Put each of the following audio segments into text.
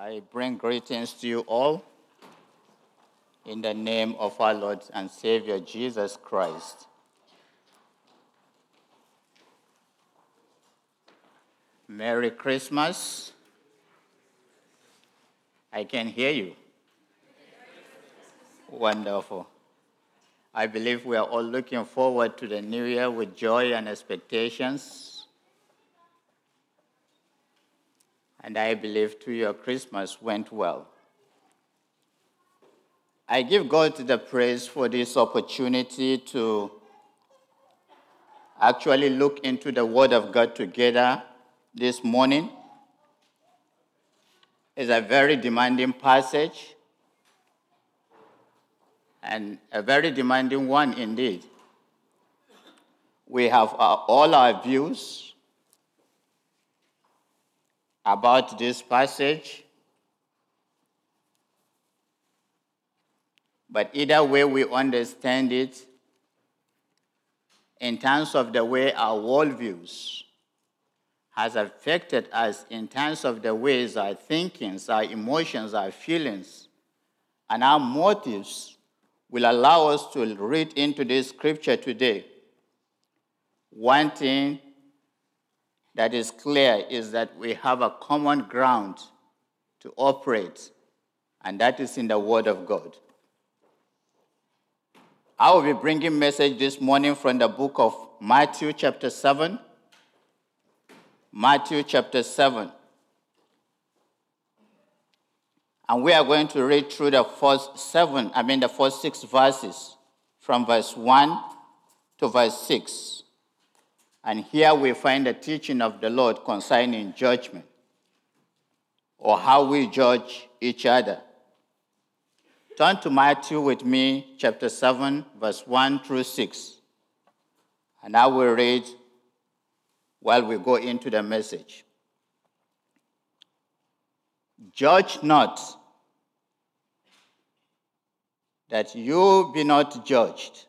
I bring greetings to you all in the name of our Lord and Savior Jesus Christ. Merry Christmas. I can hear you. Wonderful. I believe we are all looking forward to the new year with joy and expectations. And I believe to your Christmas went well. I give God the praise for this opportunity to actually look into the Word of God together this morning. It's a very demanding passage and a very demanding one indeed. We have uh, all our views about this passage, but either way we understand it, in terms of the way our worldviews has affected us in terms of the ways our thinkings, our emotions, our feelings, and our motives will allow us to read into this scripture today. One thing that is clear is that we have a common ground to operate, and that is in the Word of God. I will be bringing message this morning from the book of Matthew chapter 7. Matthew chapter 7. And we are going to read through the first seven, I mean the first six verses, from verse 1 to verse 6. And here we find the teaching of the Lord concerning judgment, or how we judge each other. Turn to Matthew with me, chapter 7, verse 1 through 6. And I will read while we go into the message. Judge not that you be not judged.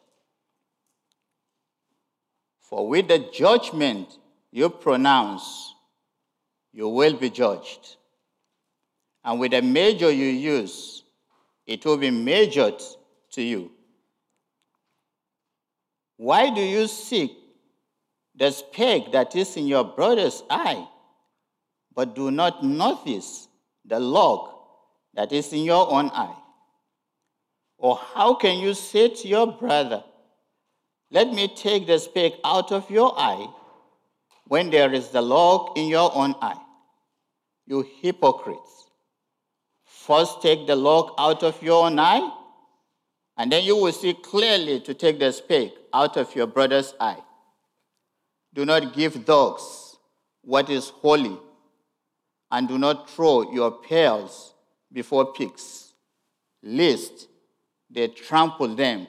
For with the judgment you pronounce, you will be judged. And with the measure you use, it will be measured to you. Why do you seek the speck that is in your brother's eye, but do not notice the log that is in your own eye? Or how can you say to your brother, Let me take the speck out of your eye, when there is the log in your own eye? You hypocrites. First take the log out of your own eye, and then you will see clearly to take the speck out of your brother's eye. Do not give dogs what is holy, and do not throw your pearls before pigs, lest they trample them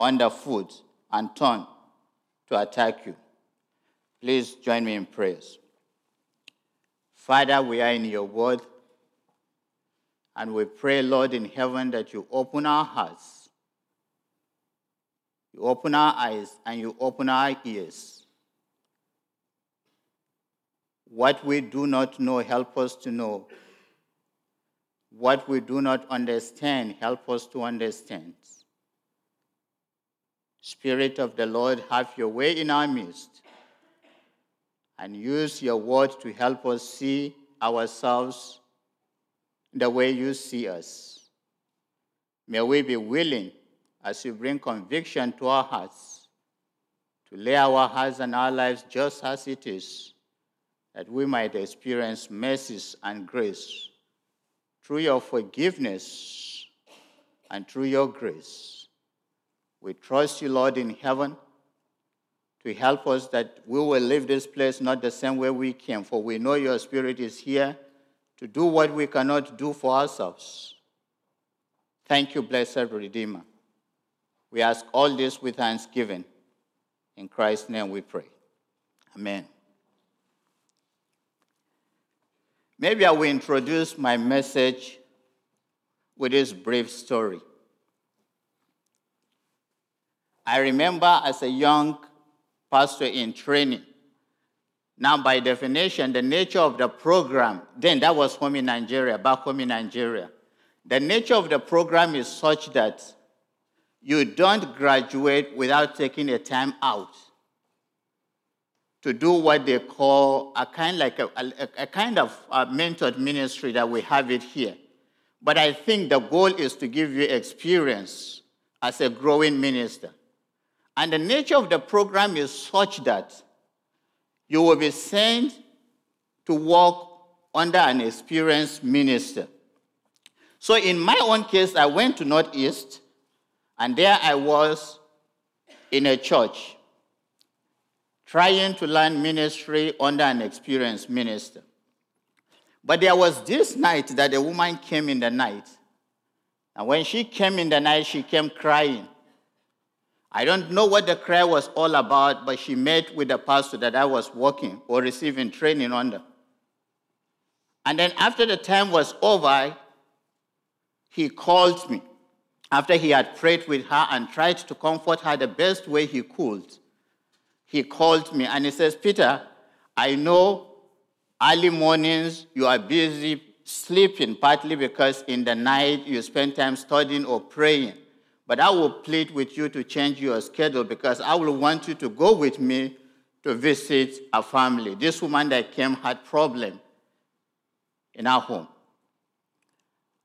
underfoot and turn to attack you. Please join me in prayers. Father, we are in your word, and we pray, Lord, in heaven that you open our hearts, you open our eyes, and you open our ears. What we do not know, help us to know what we do not understand, help us to understand. Spirit of the Lord, have your way in our midst and use your word to help us see ourselves the way you see us. May we be willing, as you bring conviction to our hearts, to lay our hearts and our lives just as it is, that we might experience mercies and grace through your forgiveness and through your grace. We trust you, Lord, in heaven to help us that we will leave this place not the same way we came, for we know your Spirit is here to do what we cannot do for ourselves. Thank you, blessed Redeemer. We ask all this with thanksgiving. In Christ's name we pray. Amen. Maybe I will introduce my message with this brief story. I remember as a young pastor in training, Now, by definition, the nature of the program, then that was home in Nigeria, back home in Nigeria. The nature of the program is such that you don't graduate without taking a time out to do what they call a kind like a, a, a kind of a mentored ministry that we have it here. But I think the goal is to give you experience as a growing minister. And the nature of the program is such that you will be sent to work under an experienced minister. So in my own case, I went to Northeast, and there I was in a church trying to learn ministry under an experienced minister. But there was this night that a woman came in the night. And when she came in the night, she came crying. I don't know what the cry was all about, but she met with the pastor that I was working or receiving training under. And then after the time was over, he called me after he had prayed with her and tried to comfort her the best way he could. He called me and he says, Peter, I know early mornings you are busy sleeping, partly because in the night you spend time studying or praying. But I will plead with you to change your schedule because I will want you to go with me to visit a family. This woman that came had problem in our home.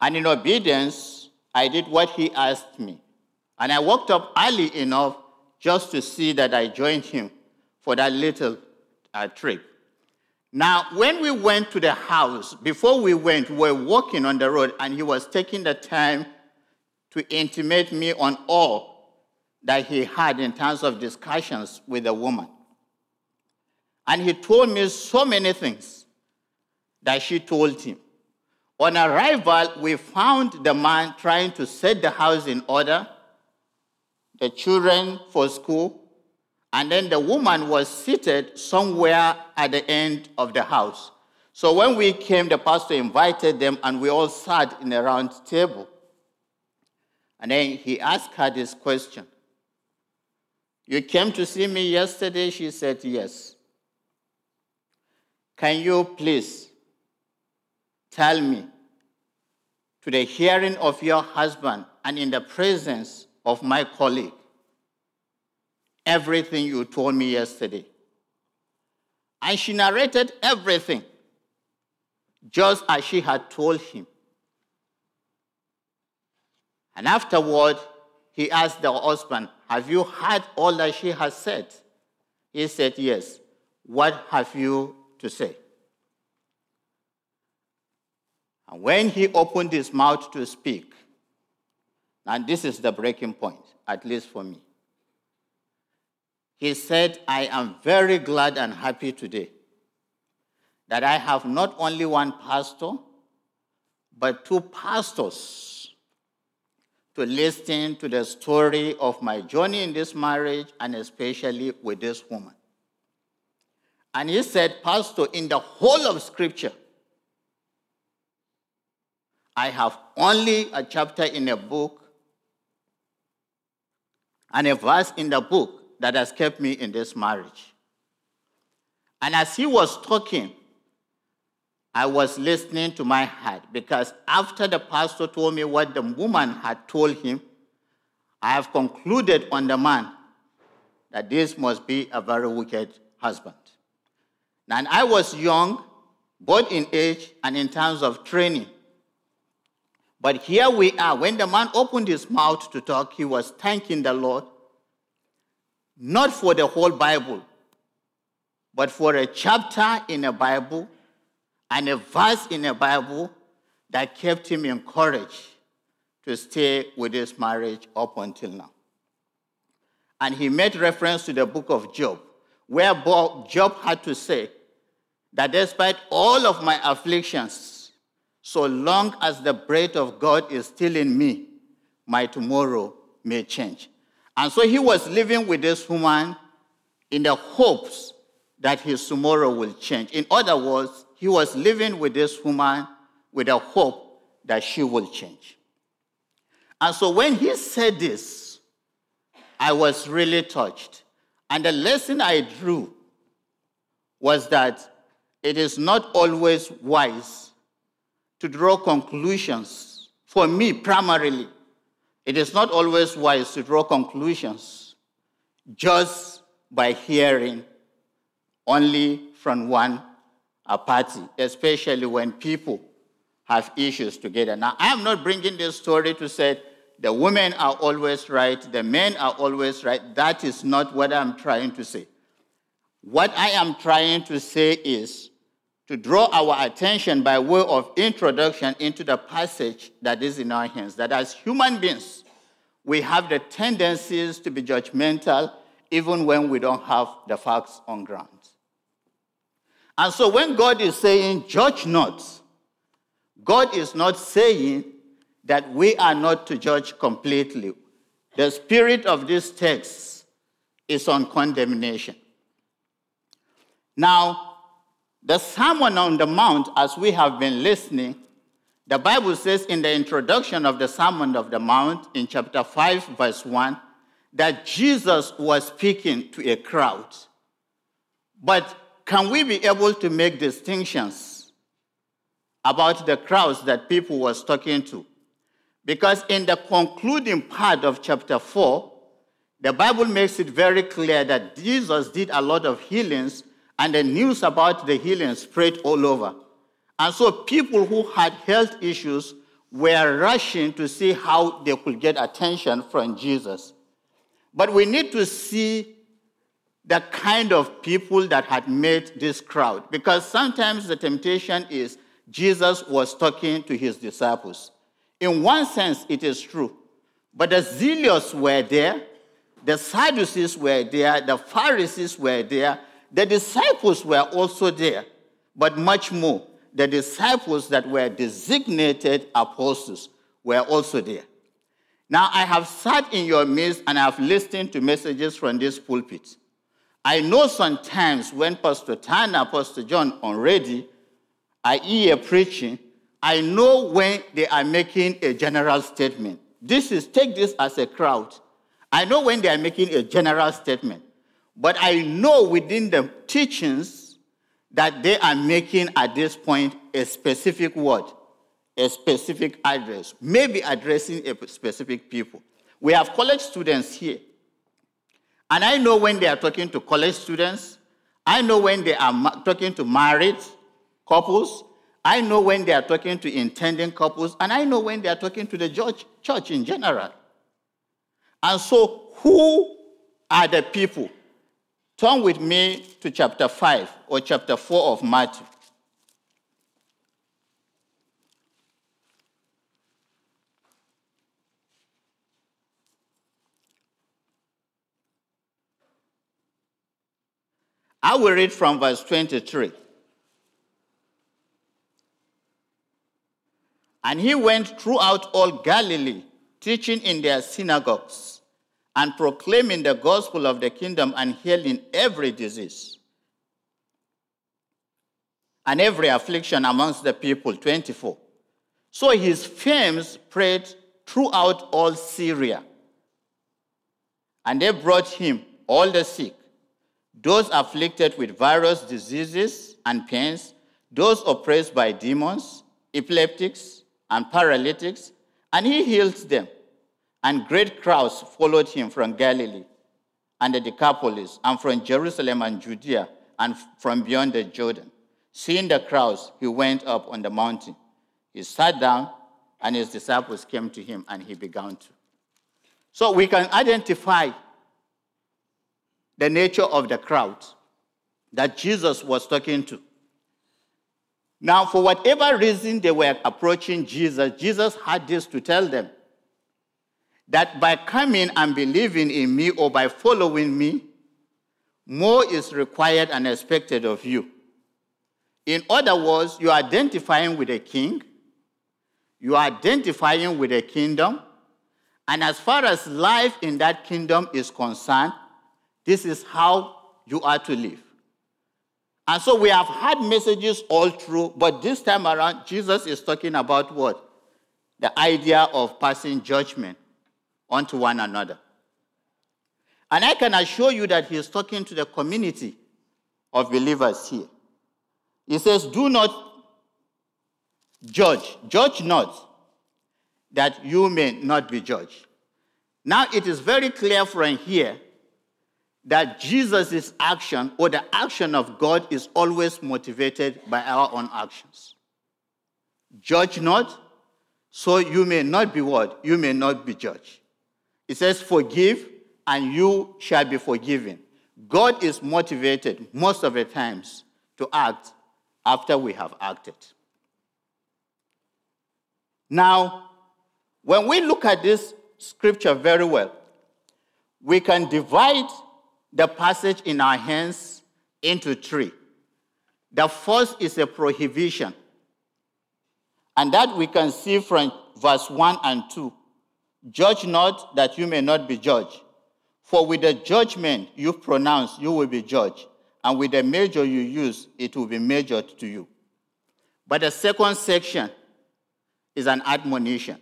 And in obedience, I did what he asked me. And I woke up early enough just to see that I joined him for that little uh, trip. Now, when we went to the house, before we went, we were walking on the road, and he was taking the time to intimate me on all that he had in terms of discussions with the woman. And he told me so many things that she told him. On arrival, we found the man trying to set the house in order, the children for school, and then the woman was seated somewhere at the end of the house. So when we came, the pastor invited them, and we all sat in a round table. And then he asked her this question You came to see me yesterday? She said, Yes. Can you please tell me, to the hearing of your husband and in the presence of my colleague, everything you told me yesterday? And she narrated everything, just as she had told him. And afterward, he asked the husband, Have you heard all that she has said? He said, Yes. What have you to say? And when he opened his mouth to speak, and this is the breaking point, at least for me, he said, I am very glad and happy today that I have not only one pastor, but two pastors to listen to the story of my journey in this marriage and especially with this woman. And he said, Pastor, in the whole of Scripture, I have only a chapter in a book and a verse in the book that has kept me in this marriage. And as he was talking, I was listening to my heart because after the pastor told me what the woman had told him, I have concluded on the man that this must be a very wicked husband. And I was young, both in age and in terms of training. But here we are. When the man opened his mouth to talk, he was thanking the Lord, not for the whole Bible, but for a chapter in a Bible and a verse in the Bible that kept him encouraged to stay with his marriage up until now. And he made reference to the book of Job, where Job had to say that despite all of my afflictions, so long as the breath of God is still in me, my tomorrow may change. And so he was living with this woman in the hopes that his tomorrow will change. In other words, he was living with this woman with a hope that she will change. And so when he said this, I was really touched. And the lesson I drew was that it is not always wise to draw conclusions. For me, primarily, it is not always wise to draw conclusions just by hearing only from one party, especially when people have issues together. Now, I am not bringing this story to say the women are always right, the men are always right. That is not what I'm trying to say. What I am trying to say is to draw our attention by way of introduction into the passage that is in our hands, that as human beings, we have the tendencies to be judgmental even when we don't have the facts on ground. And so when God is saying, judge not, God is not saying that we are not to judge completely. The spirit of this text is on condemnation. Now, the Sermon on the Mount, as we have been listening, the Bible says in the introduction of the Sermon of the Mount in chapter 5, verse 1, that Jesus was speaking to a crowd. But can we be able to make distinctions about the crowds that people was talking to? Because in the concluding part of chapter 4, the Bible makes it very clear that Jesus did a lot of healings, and the news about the healing spread all over. And so people who had health issues were rushing to see how they could get attention from Jesus. But we need to see the kind of people that had made this crowd, because sometimes the temptation is Jesus was talking to his disciples. In one sense, it is true. But the zealots were there, the Sadducees were there, the Pharisees were there, the disciples were also there, but much more. The disciples that were designated apostles were also there. Now, I have sat in your midst and I have listened to messages from this pulpit. I know sometimes when Pastor Tanner, Pastor John already are here preaching, I know when they are making a general statement. This is, take this as a crowd. I know when they are making a general statement. But I know within the teachings that they are making at this point a specific word, a specific address, maybe addressing a specific people. We have college students here. And I know when they are talking to college students, I know when they are talking to married couples, I know when they are talking to intending couples, and I know when they are talking to the church, church in general. And so, who are the people? Turn with me to chapter 5 or chapter 4 of Matthew. I will read from verse 23. And he went throughout all Galilee, teaching in their synagogues and proclaiming the gospel of the kingdom and healing every disease and every affliction amongst the people. 24. So his fame spread throughout all Syria. And they brought him all the sick, those afflicted with various diseases and pains, those oppressed by demons, epileptics, and paralytics, and he healed them. And great crowds followed him from Galilee and the Decapolis, and from Jerusalem and Judea, and from beyond the Jordan. Seeing the crowds, he went up on the mountain. He sat down, and his disciples came to him, and he began to. So we can identify the nature of the crowd that Jesus was talking to. Now, for whatever reason they were approaching Jesus, Jesus had this to tell them that by coming and believing in me or by following me, more is required and expected of you. In other words, you're identifying with a king, you are identifying with a kingdom, and as far as life in that kingdom is concerned, this is how you are to live. And so we have had messages all through, but this time around, Jesus is talking about what? The idea of passing judgment onto one another. And I can assure you that he's talking to the community of believers here. He says, Do not judge, judge not, that you may not be judged. Now it is very clear from here that Jesus' action or the action of God is always motivated by our own actions. Judge not, so you may not be what? You may not be judged. It says, Forgive, and you shall be forgiven. God is motivated most of the times to act after we have acted. Now, when we look at this scripture very well, we can divide the passage in our hands into three. The first is a prohibition, and that we can see from verse 1 and 2. Judge not that you may not be judged. For with the judgment you pronounce, you will be judged, and with the measure you use, it will be measured to you. But the second section is an admonition.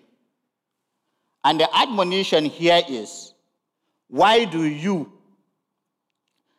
And the admonition here is why do you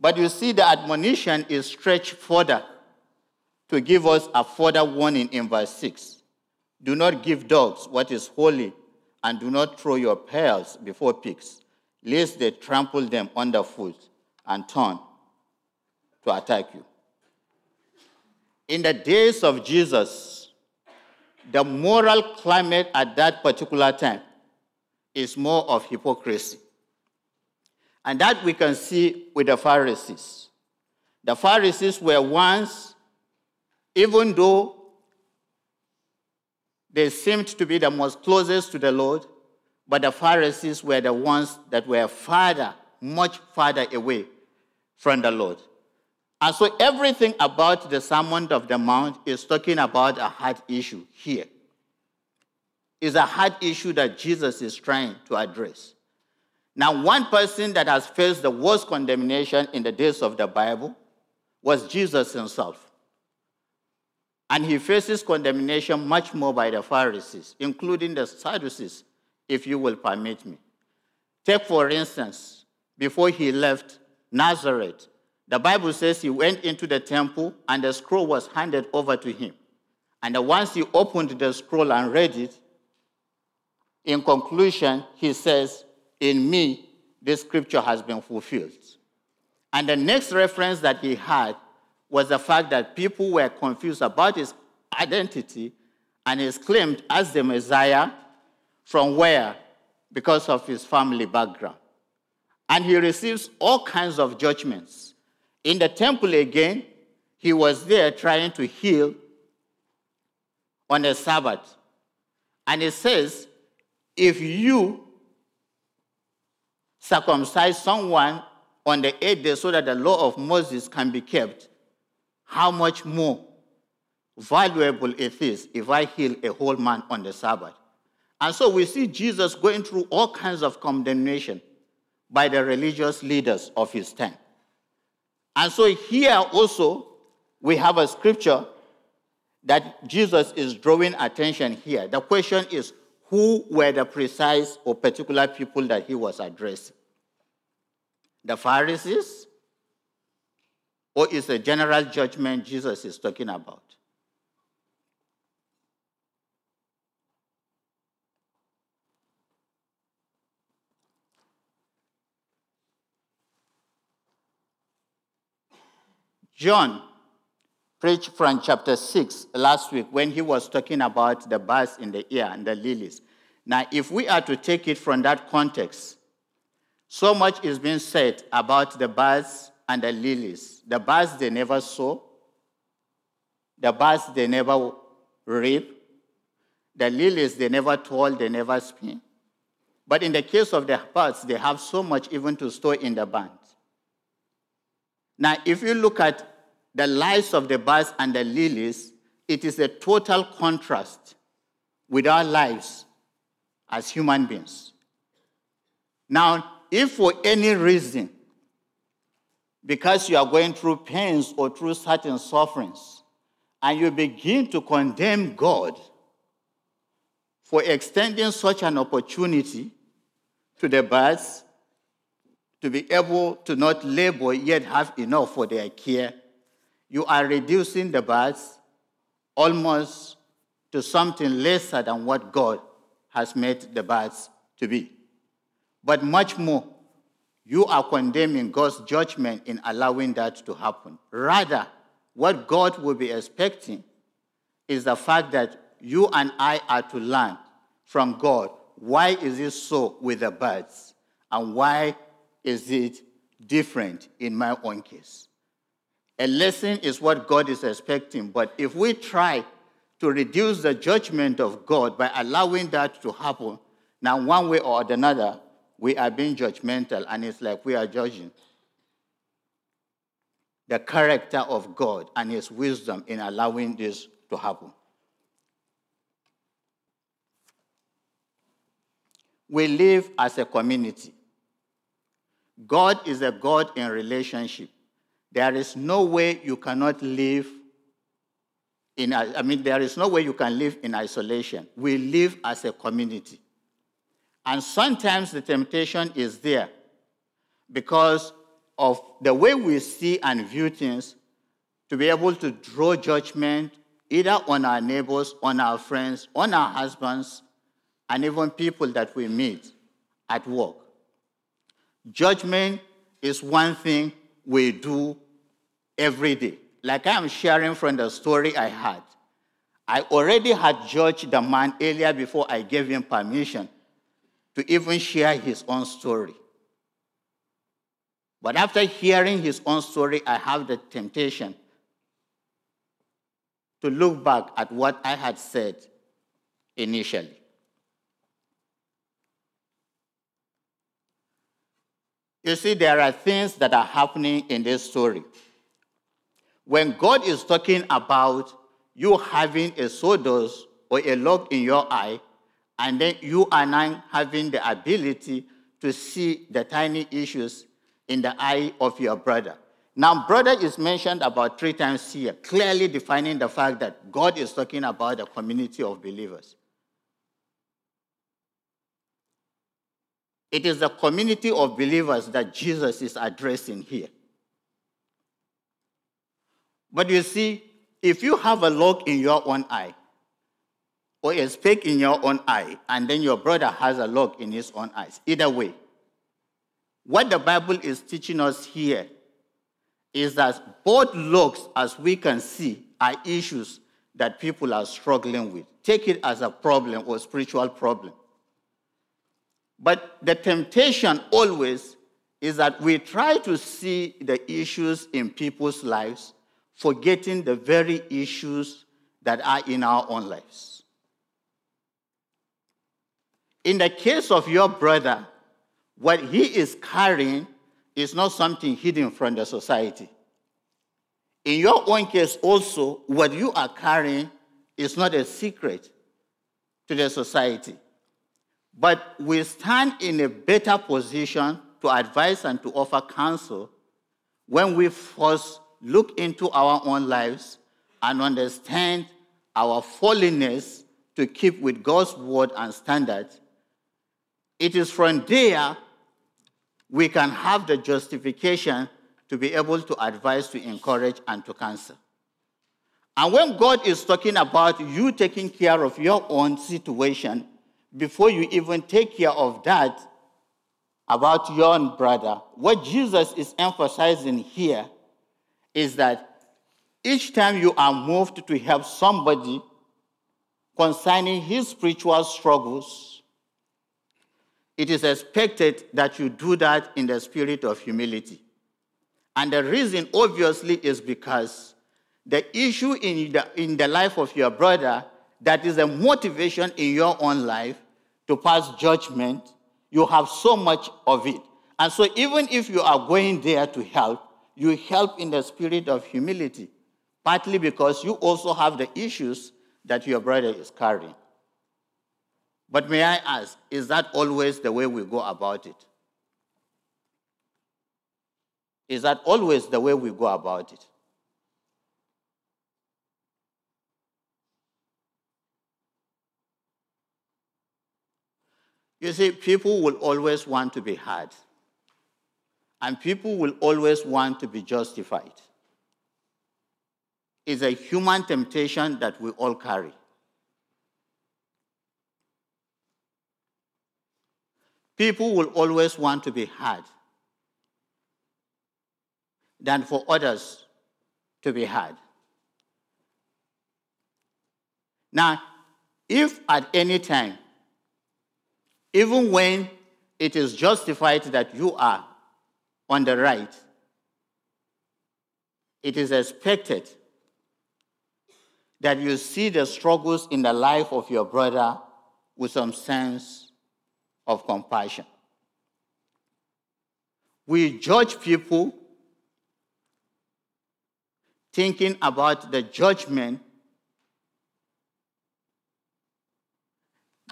But you see, the admonition is stretched further to give us a further warning in verse 6. Do not give dogs what is holy, and do not throw your pearls before pigs, lest they trample them underfoot and turn to attack you. In the days of Jesus, the moral climate at that particular time is more of hypocrisy. And that we can see with the Pharisees. The Pharisees were once, even though they seemed to be the most closest to the Lord, but the Pharisees were the ones that were farther, much farther away from the Lord. And so everything about the Sermon of the Mount is talking about a hard issue here. It's a hard issue that Jesus is trying to address. Now, one person that has faced the worst condemnation in the days of the Bible was Jesus himself. And he faces condemnation much more by the Pharisees, including the Sadducees, if you will permit me. Take, for instance, before he left Nazareth, the Bible says he went into the temple and the scroll was handed over to him. And once he opened the scroll and read it, in conclusion, he says, in me, this scripture has been fulfilled. And the next reference that he had was the fact that people were confused about his identity and is claimed as the Messiah from where? Because of his family background. And he receives all kinds of judgments. In the temple again, he was there trying to heal on the Sabbath. And it says, if you circumcise someone on the eighth day so that the law of Moses can be kept, how much more valuable it is if I heal a whole man on the Sabbath. And so we see Jesus going through all kinds of condemnation by the religious leaders of his time. And so here also we have a scripture that Jesus is drawing attention here. The question is who were the precise or particular people that he was addressing? The Pharisees? Or is the general judgment Jesus is talking about? John preached from chapter 6 last week when he was talking about the birds in the air and the lilies. Now, if we are to take it from that context, so much is being said about the birds and the lilies. The birds they never sow, the birds they never reap, the lilies they never toil, they never spin. But in the case of the birds, they have so much even to store in the barns. Now, if you look at the lives of the birds and the lilies, it is a total contrast with our lives as human beings. Now, if for any reason, because you are going through pains or through certain sufferings, and you begin to condemn God for extending such an opportunity to the birds to be able to not labor yet have enough for their care, you are reducing the birds almost to something lesser than what God has made the birds to be. But much more, you are condemning God's judgment in allowing that to happen. Rather, what God will be expecting is the fact that you and I are to learn from God why is it so with the birds and why is it different in my own case. A lesson is what God is expecting, but if we try to reduce the judgment of God by allowing that to happen, now one way or another, we are being judgmental, and it's like we are judging the character of God and His wisdom in allowing this to happen. We live as a community. God is a God in relationship. There is no way you cannot live in, I mean, there is no way you can live in isolation. We live as a community. And sometimes the temptation is there because of the way we see and view things to be able to draw judgment either on our neighbors, on our friends, on our husbands, and even people that we meet at work. Judgment is one thing we do every day. Like I'm sharing from the story I had. I already had judged the man earlier before I gave him permission to even share his own story. But after hearing his own story, I have the temptation to look back at what I had said initially. You see, there are things that are happening in this story. When God is talking about you having a sawdust or a log in your eye, and then you are now having the ability to see the tiny issues in the eye of your brother. Now, brother is mentioned about three times here, clearly defining the fact that God is talking about a community of believers. It is the community of believers that Jesus is addressing here. But you see, if you have a log in your own eye, or a speck in your own eye, and then your brother has a log in his own eyes, either way, what the Bible is teaching us here is that both logs, as we can see, are issues that people are struggling with. Take it as a problem or spiritual problem. But the temptation always is that we try to see the issues in people's lives, forgetting the very issues that are in our own lives. In the case of your brother, what he is carrying is not something hidden from the society. In your own case, also, what you are carrying is not a secret to the society. But we stand in a better position to advise and to offer counsel when we first look into our own lives and understand our fallenness to keep with God's word and standards. It is from there we can have the justification to be able to advise, to encourage, and to counsel. And when God is talking about you taking care of your own situation, before you even take care of that about your own brother, what Jesus is emphasizing here is that each time you are moved to help somebody concerning his spiritual struggles, it is expected that you do that in the spirit of humility. And the reason, obviously, is because the issue in the, in the life of your brother that is a motivation in your own life to pass judgment, you have so much of it. And so, even if you are going there to help, you help in the spirit of humility, partly because you also have the issues that your brother is carrying. But may I ask, is that always the way we go about it? Is that always the way we go about it? You see, people will always want to be heard, and people will always want to be justified. It's a human temptation that we all carry. People will always want to be heard than for others to be heard. Now, if at any time, even when it is justified that you are on the right, it is expected that you see the struggles in the life of your brother with some sense of compassion. We judge people thinking about the judgment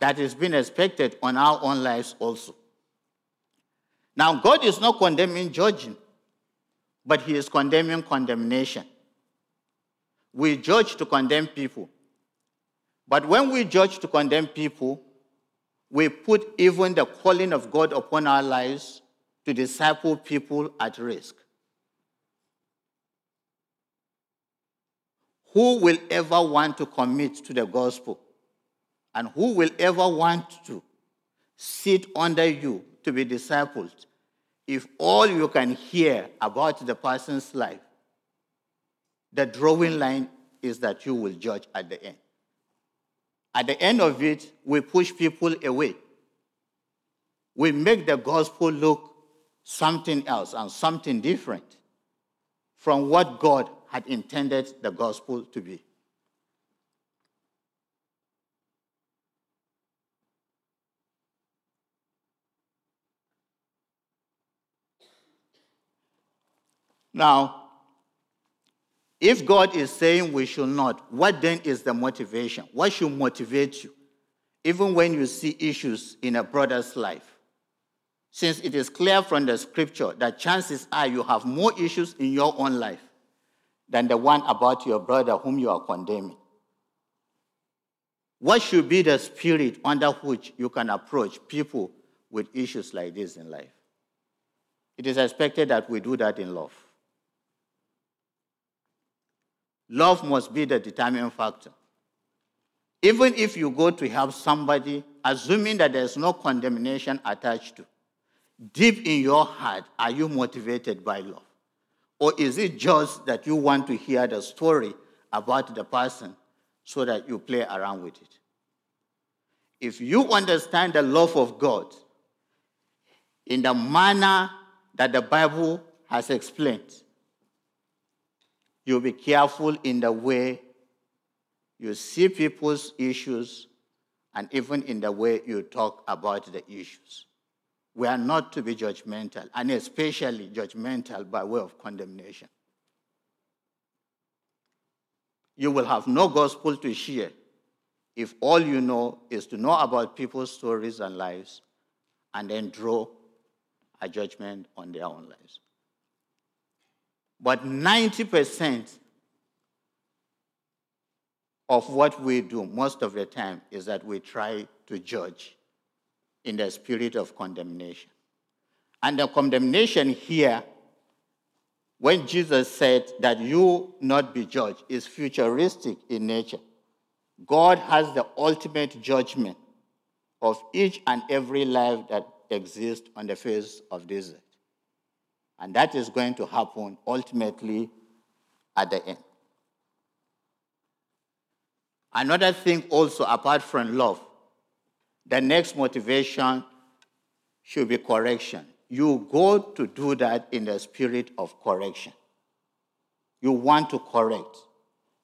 that is being expected on our own lives also. Now, God is not condemning judging, but He is condemning condemnation. We judge to condemn people. But when we judge to condemn people, we put even the calling of God upon our lives to disciple people at risk. Who will ever want to commit to the gospel? And who will ever want to sit under you to be discipled if all you can hear about the person's life, the drawing line is that you will judge at the end? At the end of it, we push people away. We make the gospel look something else and something different from what God had intended the gospel to be. Now, if God is saying we should not, what then is the motivation? What should motivate you, even when you see issues in a brother's life? Since it is clear from the scripture that chances are you have more issues in your own life than the one about your brother whom you are condemning. What should be the spirit under which you can approach people with issues like this in life? It is expected that we do that in love. Love must be the determining factor. Even if you go to help somebody, assuming that there's no condemnation attached to, deep in your heart, are you motivated by love? Or is it just that you want to hear the story about the person so that you play around with it? If you understand the love of God in the manner that the Bible has explained, you be careful in the way you see people's issues and even in the way you talk about the issues. We are not to be judgmental, and especially judgmental by way of condemnation. You will have no gospel to share if all you know is to know about people's stories and lives and then draw a judgment on their own lives. But 90% of what we do most of the time is that we try to judge in the spirit of condemnation. And the condemnation here, when Jesus said that you not be judged, is futuristic in nature. God has the ultimate judgment of each and every life that exists on the face of this earth. And that is going to happen ultimately at the end. Another thing, also, apart from love, the next motivation should be correction. You go to do that in the spirit of correction. You want to correct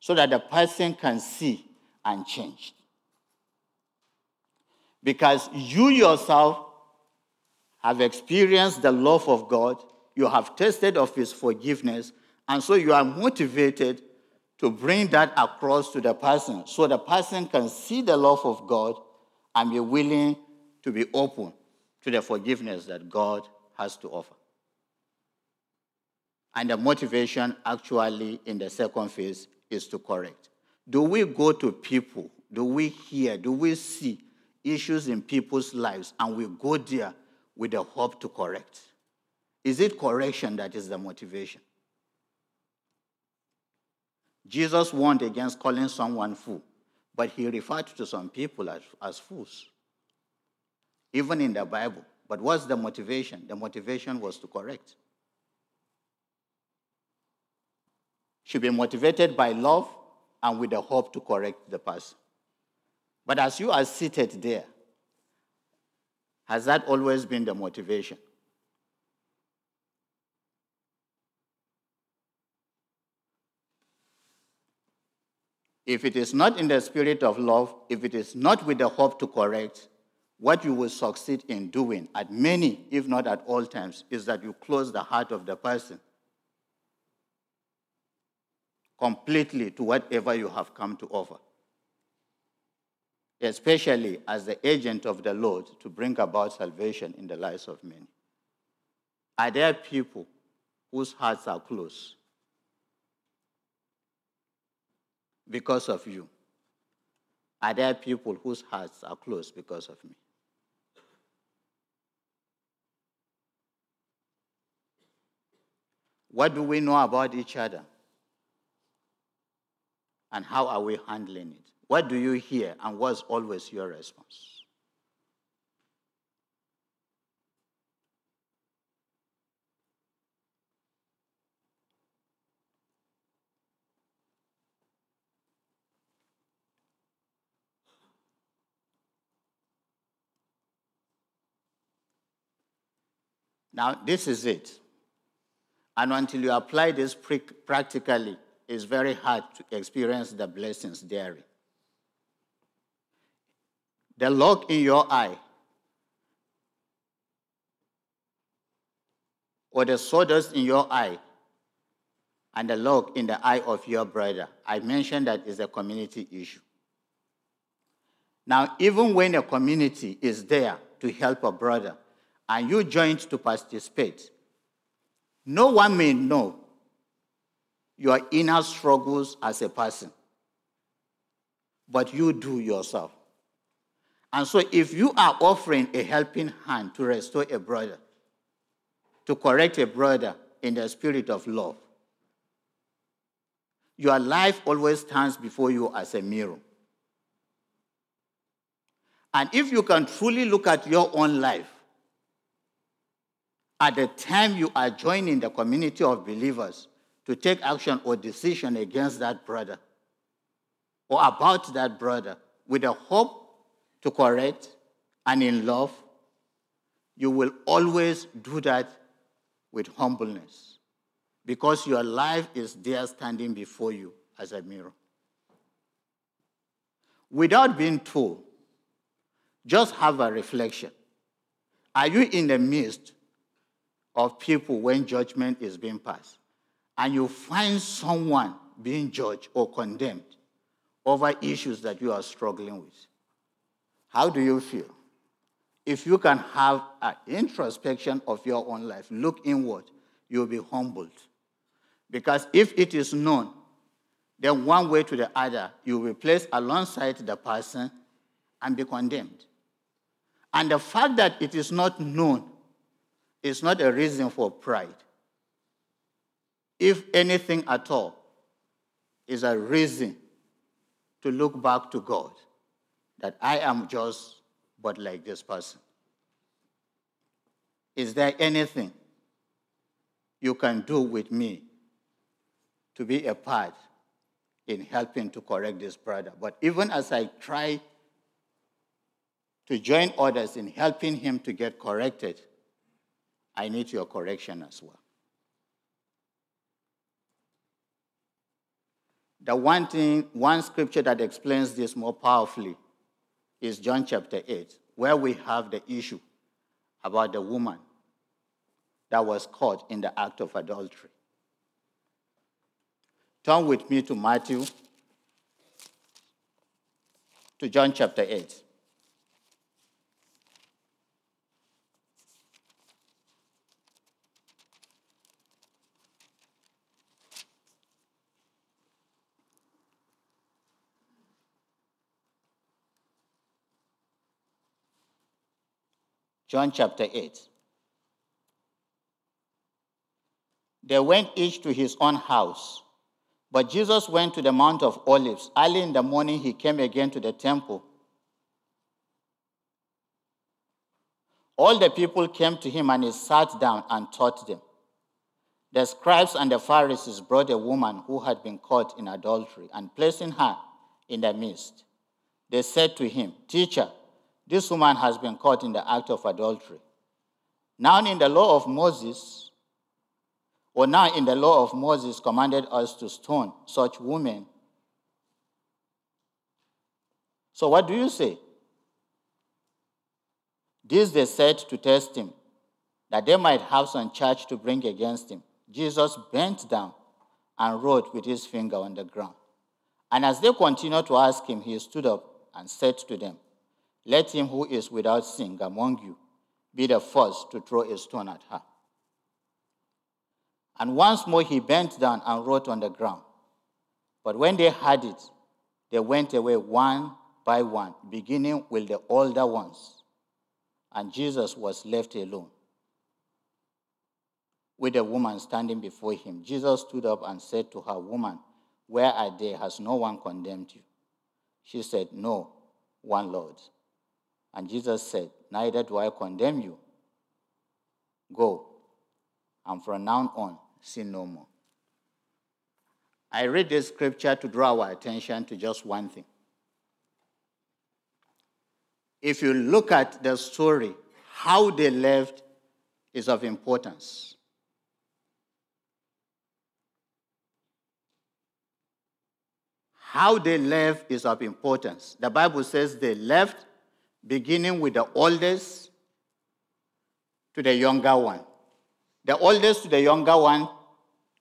so that the person can see and change. Because you yourself have experienced the love of God you have tasted of his forgiveness, and so you are motivated to bring that across to the person so the person can see the love of God and be willing to be open to the forgiveness that God has to offer. And the motivation actually in the second phase is to correct. Do we go to people? Do we hear? Do we see issues in people's lives and we go there with the hope to correct? Is it correction that is the motivation? Jesus warned against calling someone fool, but he referred to some people as, as fools, even in the Bible. But what's the motivation? The motivation was to correct. Should be motivated by love and with the hope to correct the person. But as you are seated there, has that always been the motivation? If it is not in the spirit of love, if it is not with the hope to correct, what you will succeed in doing at many, if not at all times, is that you close the heart of the person completely to whatever you have come to offer, especially as the agent of the Lord to bring about salvation in the lives of many. Are there people whose hearts are closed? Because of you? Are there people whose hearts are closed because of me? What do we know about each other? And how are we handling it? What do you hear, and what's always your response? Now, this is it. And until you apply this practically, it's very hard to experience the blessings therein. The log in your eye, or the sawdust in your eye, and the log in the eye of your brother, I mentioned that is a community issue. Now, even when a community is there to help a brother, and you joined to participate, no one may know your inner struggles as a person, but you do yourself. And so, if you are offering a helping hand to restore a brother, to correct a brother in the spirit of love, your life always stands before you as a mirror. And if you can truly look at your own life, at the time you are joining the community of believers to take action or decision against that brother or about that brother with a hope to correct and in love, you will always do that with humbleness because your life is there standing before you as a mirror. Without being told, just have a reflection. Are you in the midst of people when judgment is being passed, and you find someone being judged or condemned over issues that you are struggling with, how do you feel? If you can have an introspection of your own life, look inward, you'll be humbled. Because if it is known, then one way to the other, you will be placed alongside the person and be condemned. And the fact that it is not known is not a reason for pride. If anything at all, is a reason to look back to God that I am just but like this person. Is there anything you can do with me to be a part in helping to correct this brother? But even as I try to join others in helping him to get corrected, I need your correction as well. The one thing, one scripture that explains this more powerfully is John chapter 8, where we have the issue about the woman that was caught in the act of adultery. Turn with me to Matthew, to John chapter 8. John chapter 8. They went each to his own house. But Jesus went to the Mount of Olives. Early in the morning, he came again to the temple. All the people came to him, and he sat down and taught them. The scribes and the Pharisees brought a woman who had been caught in adultery, and placing her in the midst, they said to him, Teacher, this woman has been caught in the act of adultery. Now, in the law of Moses, or now in the law of Moses commanded us to stone such women. So, what do you say? This they said to test him, that they might have some charge to bring against him. Jesus bent down and wrote with his finger on the ground. And as they continued to ask him, he stood up and said to them, Let him who is without sin among you be the first to throw a stone at her. And once more he bent down and wrote on the ground. But when they had it, they went away one by one, beginning with the older ones. And Jesus was left alone with a woman standing before him. Jesus stood up and said to her, Woman, where are they? Has no one condemned you? She said, No, one Lord. And Jesus said, Neither do I condemn you. Go, and from now on, sin no more. I read this scripture to draw our attention to just one thing. If you look at the story, how they left is of importance. How they left is of importance. The Bible says they left beginning with the oldest to the younger one. The oldest to the younger one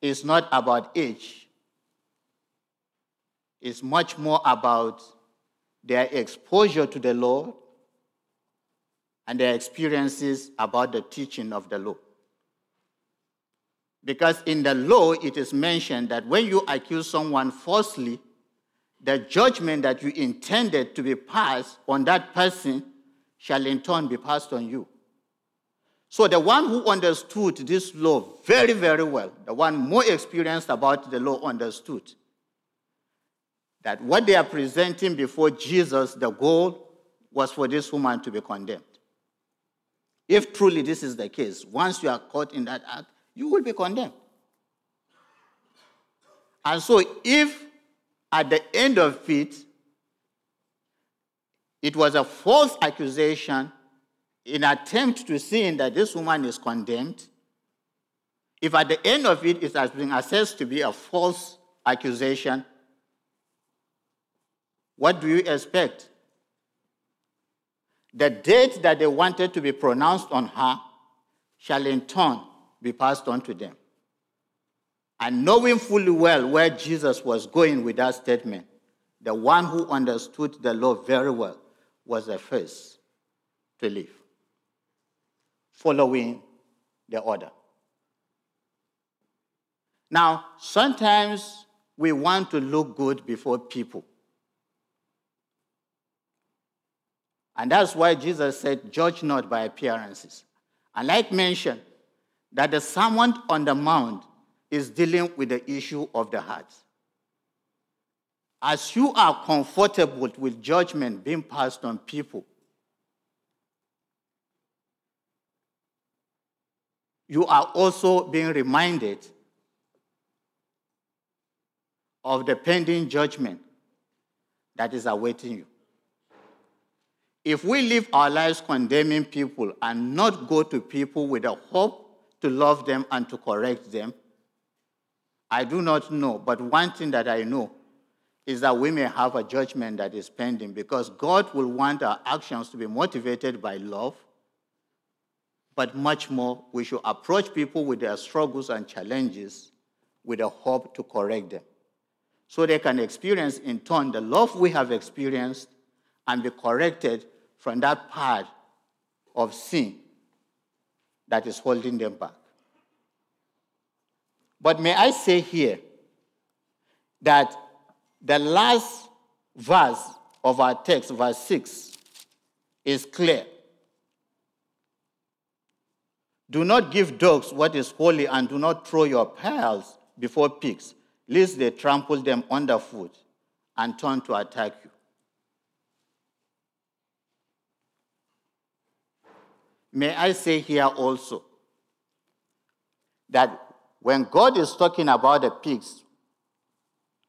is not about age, it's much more about their exposure to the Lord and their experiences about the teaching of the law. Because in the law, it is mentioned that when you accuse someone falsely, the judgment that you intended to be passed on that person shall in turn be passed on you. So the one who understood this law very, very well, the one more experienced about the law, understood that what they are presenting before Jesus, the goal was for this woman to be condemned. If truly this is the case, once you are caught in that act, you will be condemned. And so, if at the end of it, it was a false accusation in attempt to see that this woman is condemned, if at the end of it it has been assessed to be a false accusation, what do you expect? The date that they wanted to be pronounced on her shall in turn be passed on to them. And knowing fully well where Jesus was going with that statement, the one who understood the law very well was the first to leave following the order. Now, sometimes we want to look good before people. And that's why Jesus said, Judge not by appearances. And like mentioned, that the Sermon on the Mount is dealing with the issue of the heart. As you are comfortable with judgment being passed on people, you are also being reminded of the pending judgment that is awaiting you. If we live our lives condemning people and not go to people with a hope to love them and to correct them, I do not know. But one thing that I know is that we may have a judgment that is pending because God will want our actions to be motivated by love but much more, we should approach people with their struggles and challenges with a hope to correct them. So they can experience in turn the love we have experienced and be corrected from that part of sin that is holding them back. But may I say here that the last verse of our text, verse 6, is clear. Do not give dogs what is holy, and do not throw your pearls before pigs, lest they trample them underfoot and turn to attack you. May I say here also that when God is talking about the pigs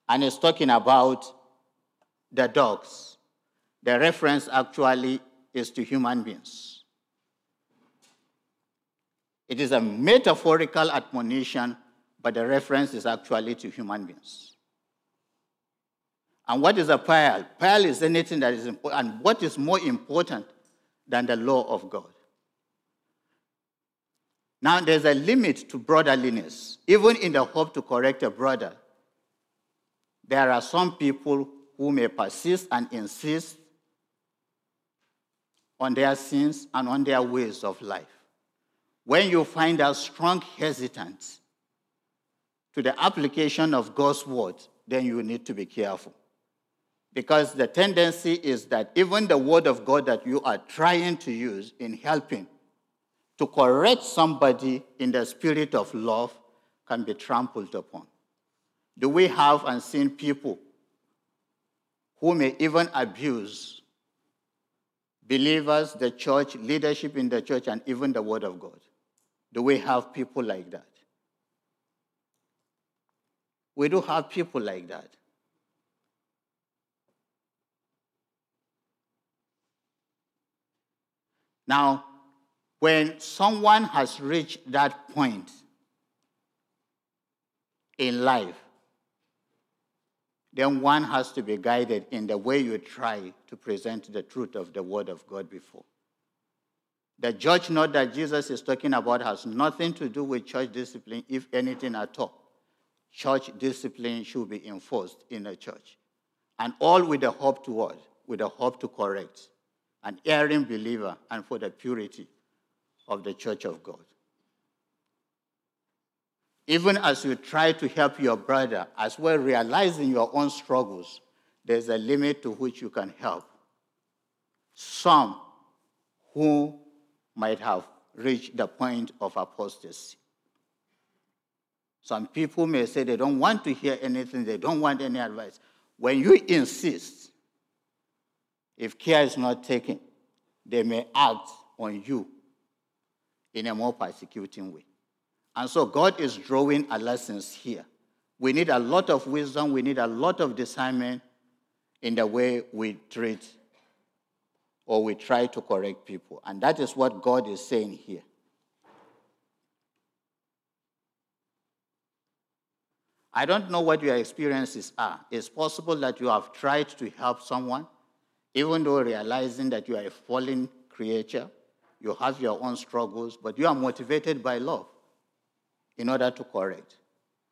and is talking about the dogs, the reference actually is to human beings. It is a metaphorical admonition, but the reference is actually to human beings. And what is a pile? Pile is anything that is important. And what is more important than the law of God? Now, there's a limit to brotherliness. Even in the hope to correct a brother, there are some people who may persist and insist on their sins and on their ways of life. When you find a strong hesitance to the application of God's word, then you need to be careful. Because the tendency is that even the word of God that you are trying to use in helping to correct somebody in the spirit of love can be trampled upon. Do we have and seen people who may even abuse believers, the church, leadership in the church, and even the Word of God? Do we have people like that? We do have people like that. Now, when someone has reached that point in life, then one has to be guided in the way you try to present the truth of the Word of God before. The judge note that Jesus is talking about has nothing to do with church discipline, if anything at all. Church discipline should be enforced in a church. And all with the hope to what? With the hope to correct an erring believer and for the purity of the church of God. Even as you try to help your brother, as well realizing your own struggles, there's a limit to which you can help. Some who might have reached the point of apostasy. Some people may say they don't want to hear anything, they don't want any advice. When you insist, if care is not taken, they may act on you in a more persecuting way. And so God is drawing a lessons here. We need a lot of wisdom, we need a lot of discernment in the way we treat or we try to correct people. And that is what God is saying here. I don't know what your experiences are. It's possible that you have tried to help someone, even though realizing that you are a fallen creature you have your own struggles, but you are motivated by love in order to correct.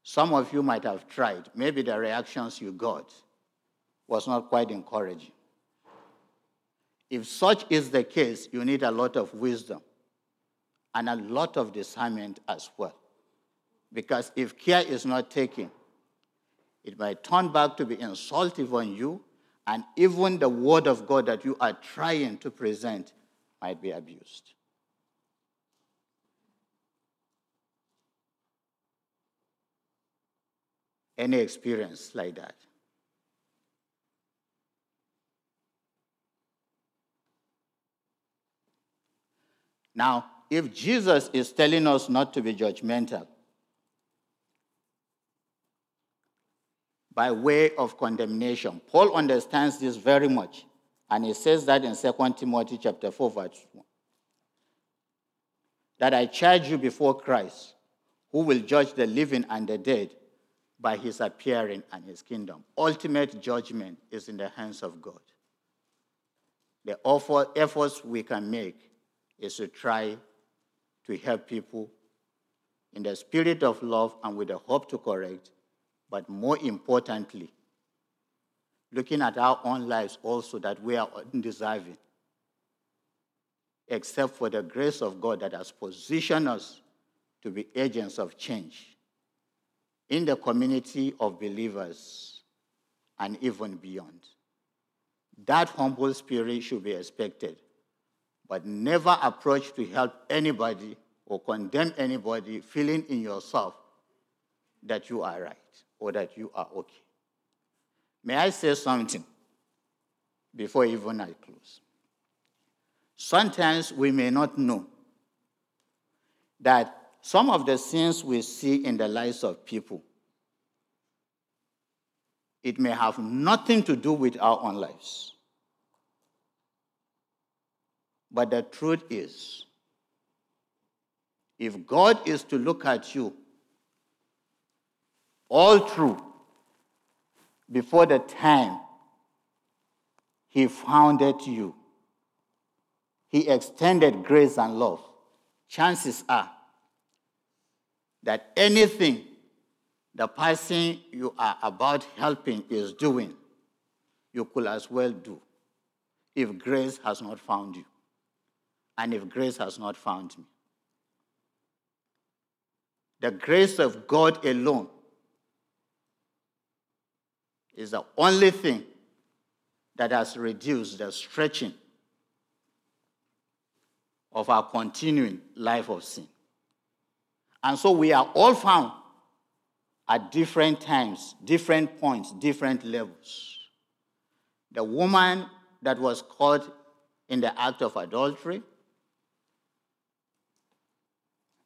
Some of you might have tried. Maybe the reactions you got was not quite encouraging. If such is the case, you need a lot of wisdom and a lot of discernment as well. Because if care is not taken, it might turn back to be insultive on you, and even the word of God that you are trying to present might be abused. Any experience like that? Now, if Jesus is telling us not to be judgmental by way of condemnation, Paul understands this very much. And he says that in 2 Timothy chapter 4, verse 1. That I charge you before Christ, who will judge the living and the dead by his appearing and his kingdom. Ultimate judgment is in the hands of God. The efforts we can make is to try to help people in the spirit of love and with the hope to correct, but more importantly, looking at our own lives also that we are undeserving, except for the grace of God that has positioned us to be agents of change in the community of believers and even beyond. That humble spirit should be expected, but never approach to help anybody or condemn anybody feeling in yourself that you are right or that you are okay. May I say something before even I close? Sometimes we may not know that some of the sins we see in the lives of people, it may have nothing to do with our own lives. But the truth is, if God is to look at you all through before the time He founded you, He extended grace and love, chances are that anything the person you are about helping is doing, you could as well do if grace has not found you and if grace has not found me. The grace of God alone is the only thing that has reduced the stretching of our continuing life of sin. And so we are all found at different times, different points, different levels. The woman that was caught in the act of adultery,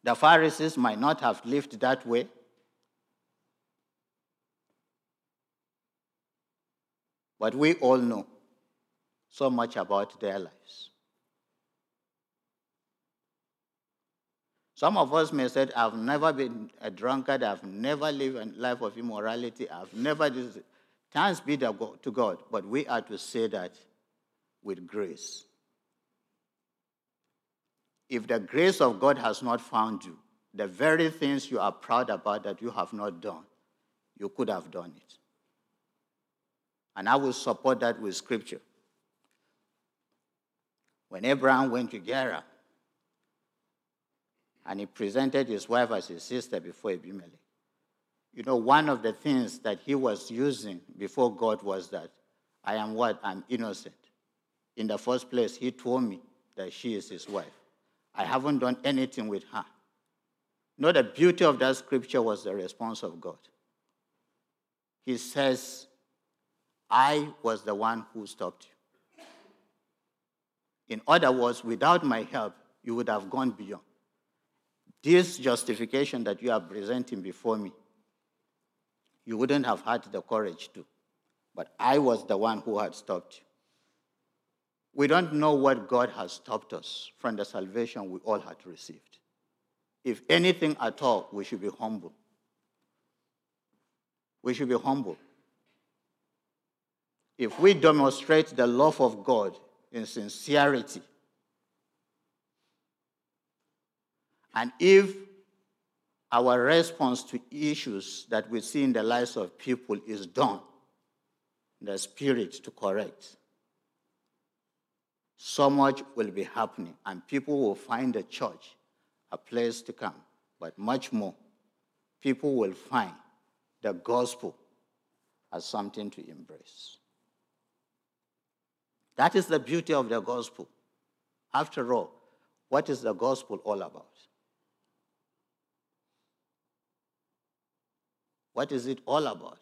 the Pharisees might not have lived that way. But we all know so much about their lives. Some of us may say, I've never been a drunkard, I've never lived a life of immorality, I've never. Thanks be to God, but we are to say that with grace. If the grace of God has not found you, the very things you are proud about that you have not done, you could have done it. And I will support that with scripture. When Abraham went to Gerar, and he presented his wife as his sister before Abimelech. You know, one of the things that he was using before God was that I am what? I'm innocent. In the first place, he told me that she is his wife. I haven't done anything with her. No, the beauty of that scripture was the response of God. He says, I was the one who stopped you. In other words, without my help, you would have gone beyond. This justification that you are presenting before me, you wouldn't have had the courage to. But I was the one who had stopped you. We don't know what God has stopped us from the salvation we all had received. If anything at all, we should be humble. We should be humble. If we demonstrate the love of God in sincerity, And if our response to issues that we see in the lives of people is done, in the spirit to correct, so much will be happening, and people will find the church a place to come. But much more, people will find the gospel as something to embrace. That is the beauty of the gospel. After all, what is the gospel all about? What is it all about?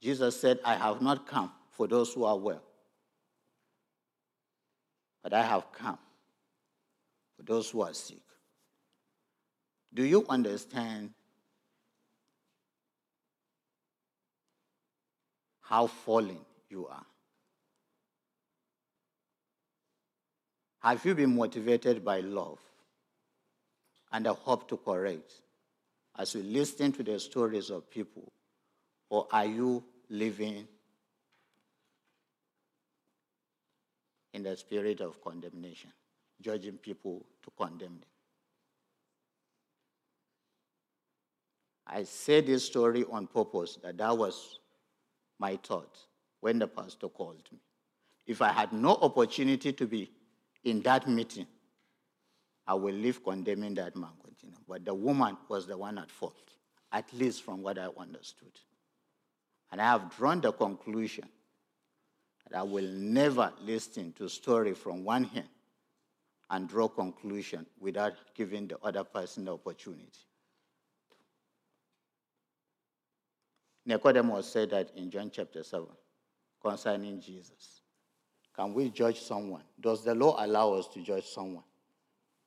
Jesus said, I have not come for those who are well, but I have come for those who are sick. Do you understand how fallen you are? Have you been motivated by love and a hope to correct as you listen to the stories of people? Or are you living in the spirit of condemnation, judging people to condemn them? I said this story on purpose that that was my thought when the pastor called me. If I had no opportunity to be in that meeting, I will leave condemning that man. Continue. But the woman was the one at fault, at least from what I understood. And I have drawn the conclusion that I will never listen to a story from one hand and draw conclusion without giving the other person the opportunity. Nicodemus said that in John chapter 7 concerning Jesus. Can we judge someone? Does the law allow us to judge someone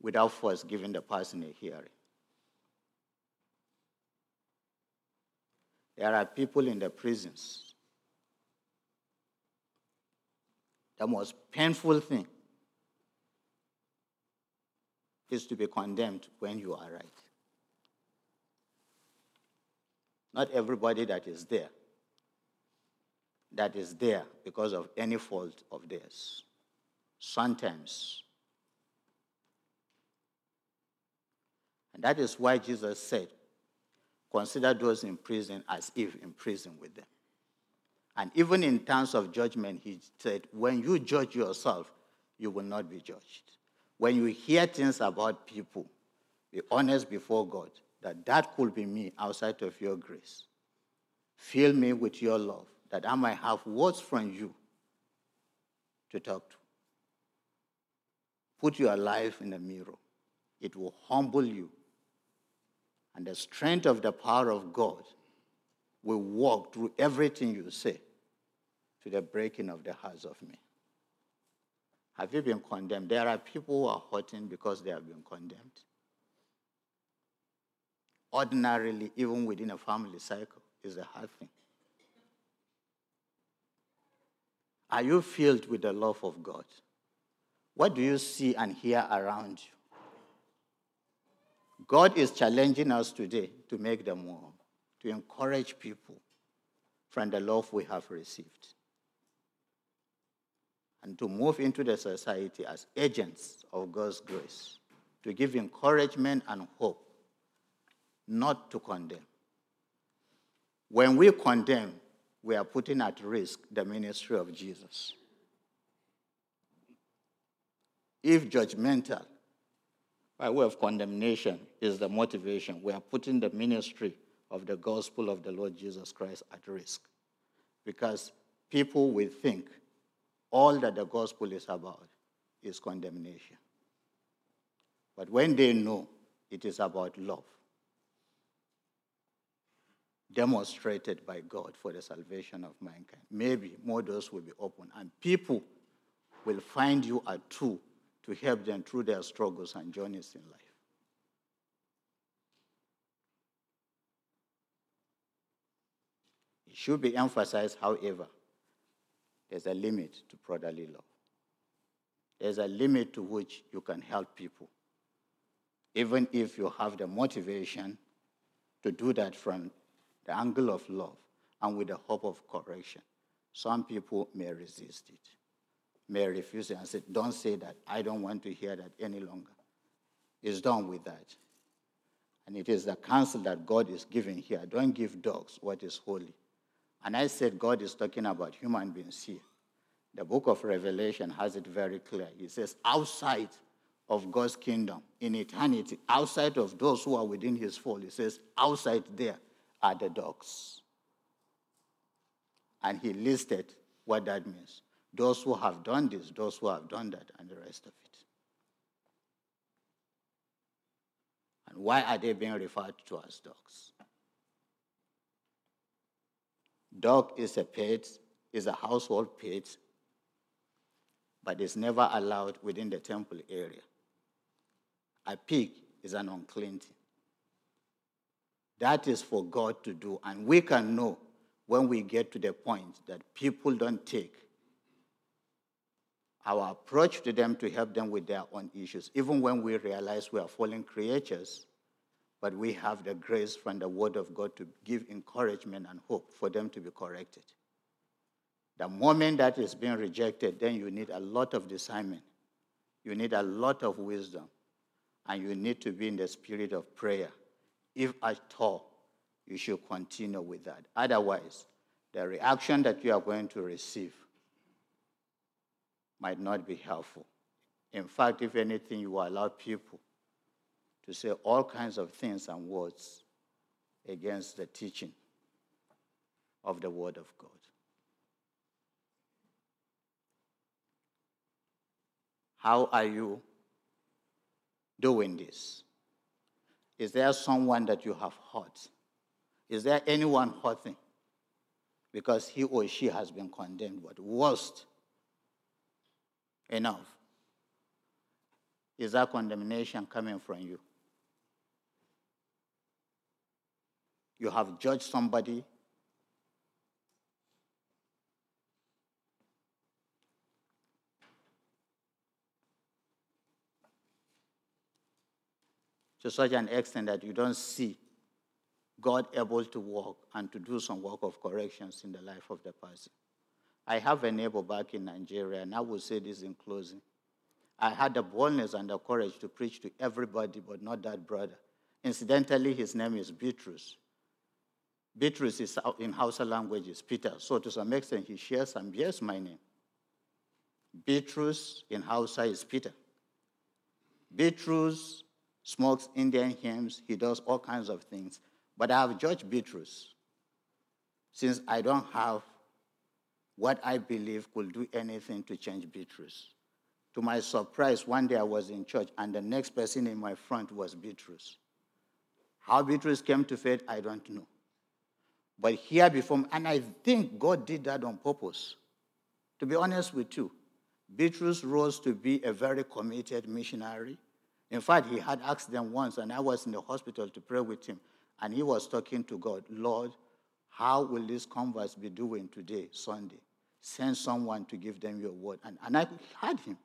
without first giving the person a hearing? There are people in the prisons. The most painful thing is to be condemned when you are right. Not everybody that is there, that is there because of any fault of theirs. Sometimes. And that is why Jesus said, Consider those in prison as if in prison with them. And even in terms of judgment, he said, When you judge yourself, you will not be judged. When you hear things about people, be honest before God that that could be me outside of your grace. Fill me with your love, that I might have words from you to talk to. Put your life in the mirror. It will humble you and the strength of the power of God will walk through everything you say to the breaking of the hearts of men. Have you been condemned? There are people who are hurting because they have been condemned. Ordinarily, even within a family cycle, is a hard thing. Are you filled with the love of God? What do you see and hear around you? God is challenging us today to make them warm, to encourage people from the love we have received, and to move into the society as agents of God's grace, to give encouragement and hope, not to condemn. When we condemn, we are putting at risk the ministry of Jesus. If judgmental, by way of condemnation is the motivation. We are putting the ministry of the gospel of the Lord Jesus Christ at risk because people will think all that the gospel is about is condemnation. But when they know it is about love, demonstrated by God for the salvation of mankind, maybe more doors will be open and people will find you a tool to help them through their struggles and journeys in life. It should be emphasized, however, there's a limit to brotherly love. There's a limit to which you can help people, even if you have the motivation to do that from the angle of love and with the hope of correction. Some people may resist it may refuse it and say, Don't say that. I don't want to hear that any longer. It's done with that. And it is the counsel that God is giving here. Don't give dogs what is holy. And I said God is talking about human beings here. The book of Revelation has it very clear. He says, outside of God's kingdom, in eternity, outside of those who are within his fold, he says, outside there are the dogs. And he listed what that means those who have done this, those who have done that, and the rest of it. And why are they being referred to as dogs? Dog is a pet, is a household pet, but is never allowed within the temple area. A pig is an unclean thing. That is for God to do, and we can know when we get to the point that people don't take our approach to them to help them with their own issues, even when we realize we are fallen creatures, but we have the grace from the Word of God to give encouragement and hope for them to be corrected. The moment that is being rejected, then you need a lot of discernment. You need a lot of wisdom. And you need to be in the spirit of prayer, if at all you should continue with that. Otherwise, the reaction that you are going to receive might not be helpful. In fact, if anything, you allow people to say all kinds of things and words against the teaching of the Word of God. How are you doing this? Is there someone that you have hurt? Is there anyone hurting? Because he or she has been condemned, but worst enough. Is that condemnation coming from you? You have judged somebody to such an extent that you don't see God able to work and to do some work of corrections in the life of the person. I have a neighbor back in Nigeria, and I will say this in closing. I had the boldness and the courage to preach to everybody, but not that brother. Incidentally, his name is Bitrus. Bitrus is in Hausa language is Peter. So to some extent, he shares and bears my name. Bitrus in Hausa is Peter. Bitrus smokes Indian hemp, he does all kinds of things. But I have judged Bitrus since I don't have what I believe could do anything to change Bitrus. To my surprise, one day I was in church and the next person in my front was Bitrus. How Bitrus came to faith, I don't know. But here before me, and I think God did that on purpose. To be honest with you, Bitrus rose to be a very committed missionary in fact, he had asked them once, and I was in the hospital to pray with him, and he was talking to God, Lord, how will these converts be doing today, Sunday? Send someone to give them your word. And, and I had him.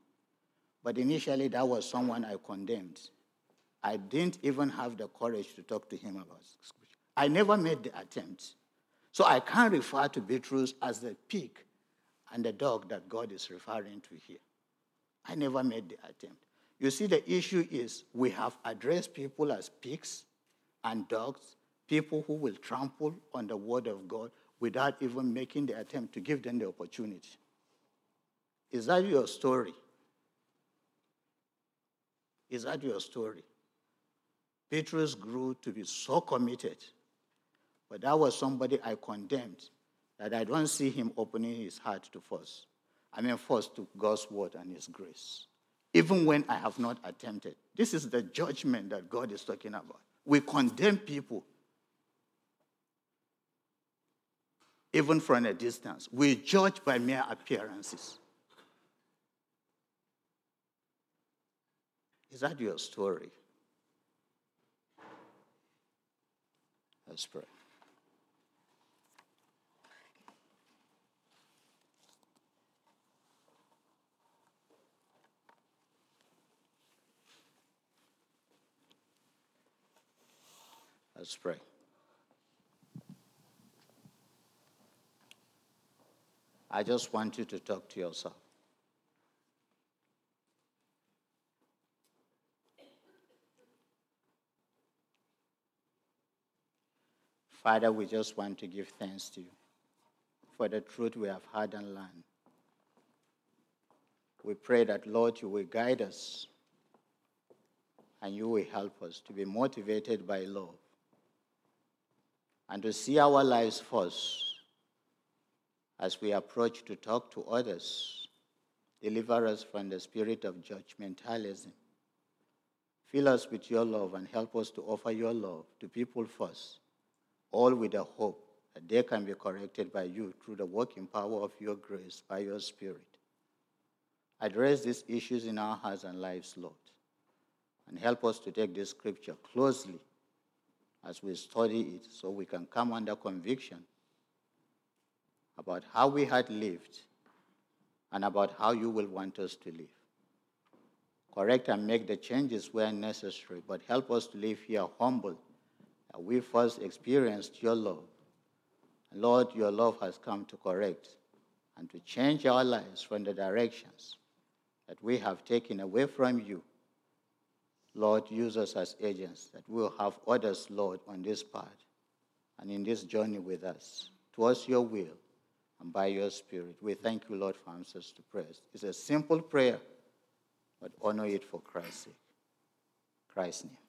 But initially, that was someone I condemned. I didn't even have the courage to talk to him about scripture. I never made the attempt. So I can't refer to Bitrus as the pig and the dog that God is referring to here. I never made the attempt. You see, the issue is we have addressed people as pigs and dogs, people who will trample on the word of God without even making the attempt to give them the opportunity. Is that your story? Is that your story? Petrus grew to be so committed, but that was somebody I condemned that I don't see him opening his heart to force. I mean, first to God's word and his grace even when I have not attempted. This is the judgment that God is talking about. We condemn people even from a distance. We judge by mere appearances. Is that your story? Let's pray. Let's pray. I just want you to talk to yourself. Father, we just want to give thanks to you for the truth we have heard and learned. We pray that, Lord, you will guide us and you will help us to be motivated by love and to see our lives first as we approach to talk to others. Deliver us from the spirit of judgmentalism. Fill us with your love and help us to offer your love to people first, all with the hope that they can be corrected by you through the working power of your grace by your Spirit. Address these issues in our hearts and lives, Lord, and help us to take this scripture closely as we study it so we can come under conviction about how we had lived and about how you will want us to live. Correct and make the changes where necessary, but help us to live here humble that we first experienced your love. Lord, your love has come to correct and to change our lives from the directions that we have taken away from you Lord, use us as agents that we'll have others, Lord, on this path and in this journey with us towards your will and by your Spirit. We thank you, Lord, for answers to prayers. It's a simple prayer, but honor it for Christ's sake. Christ's name.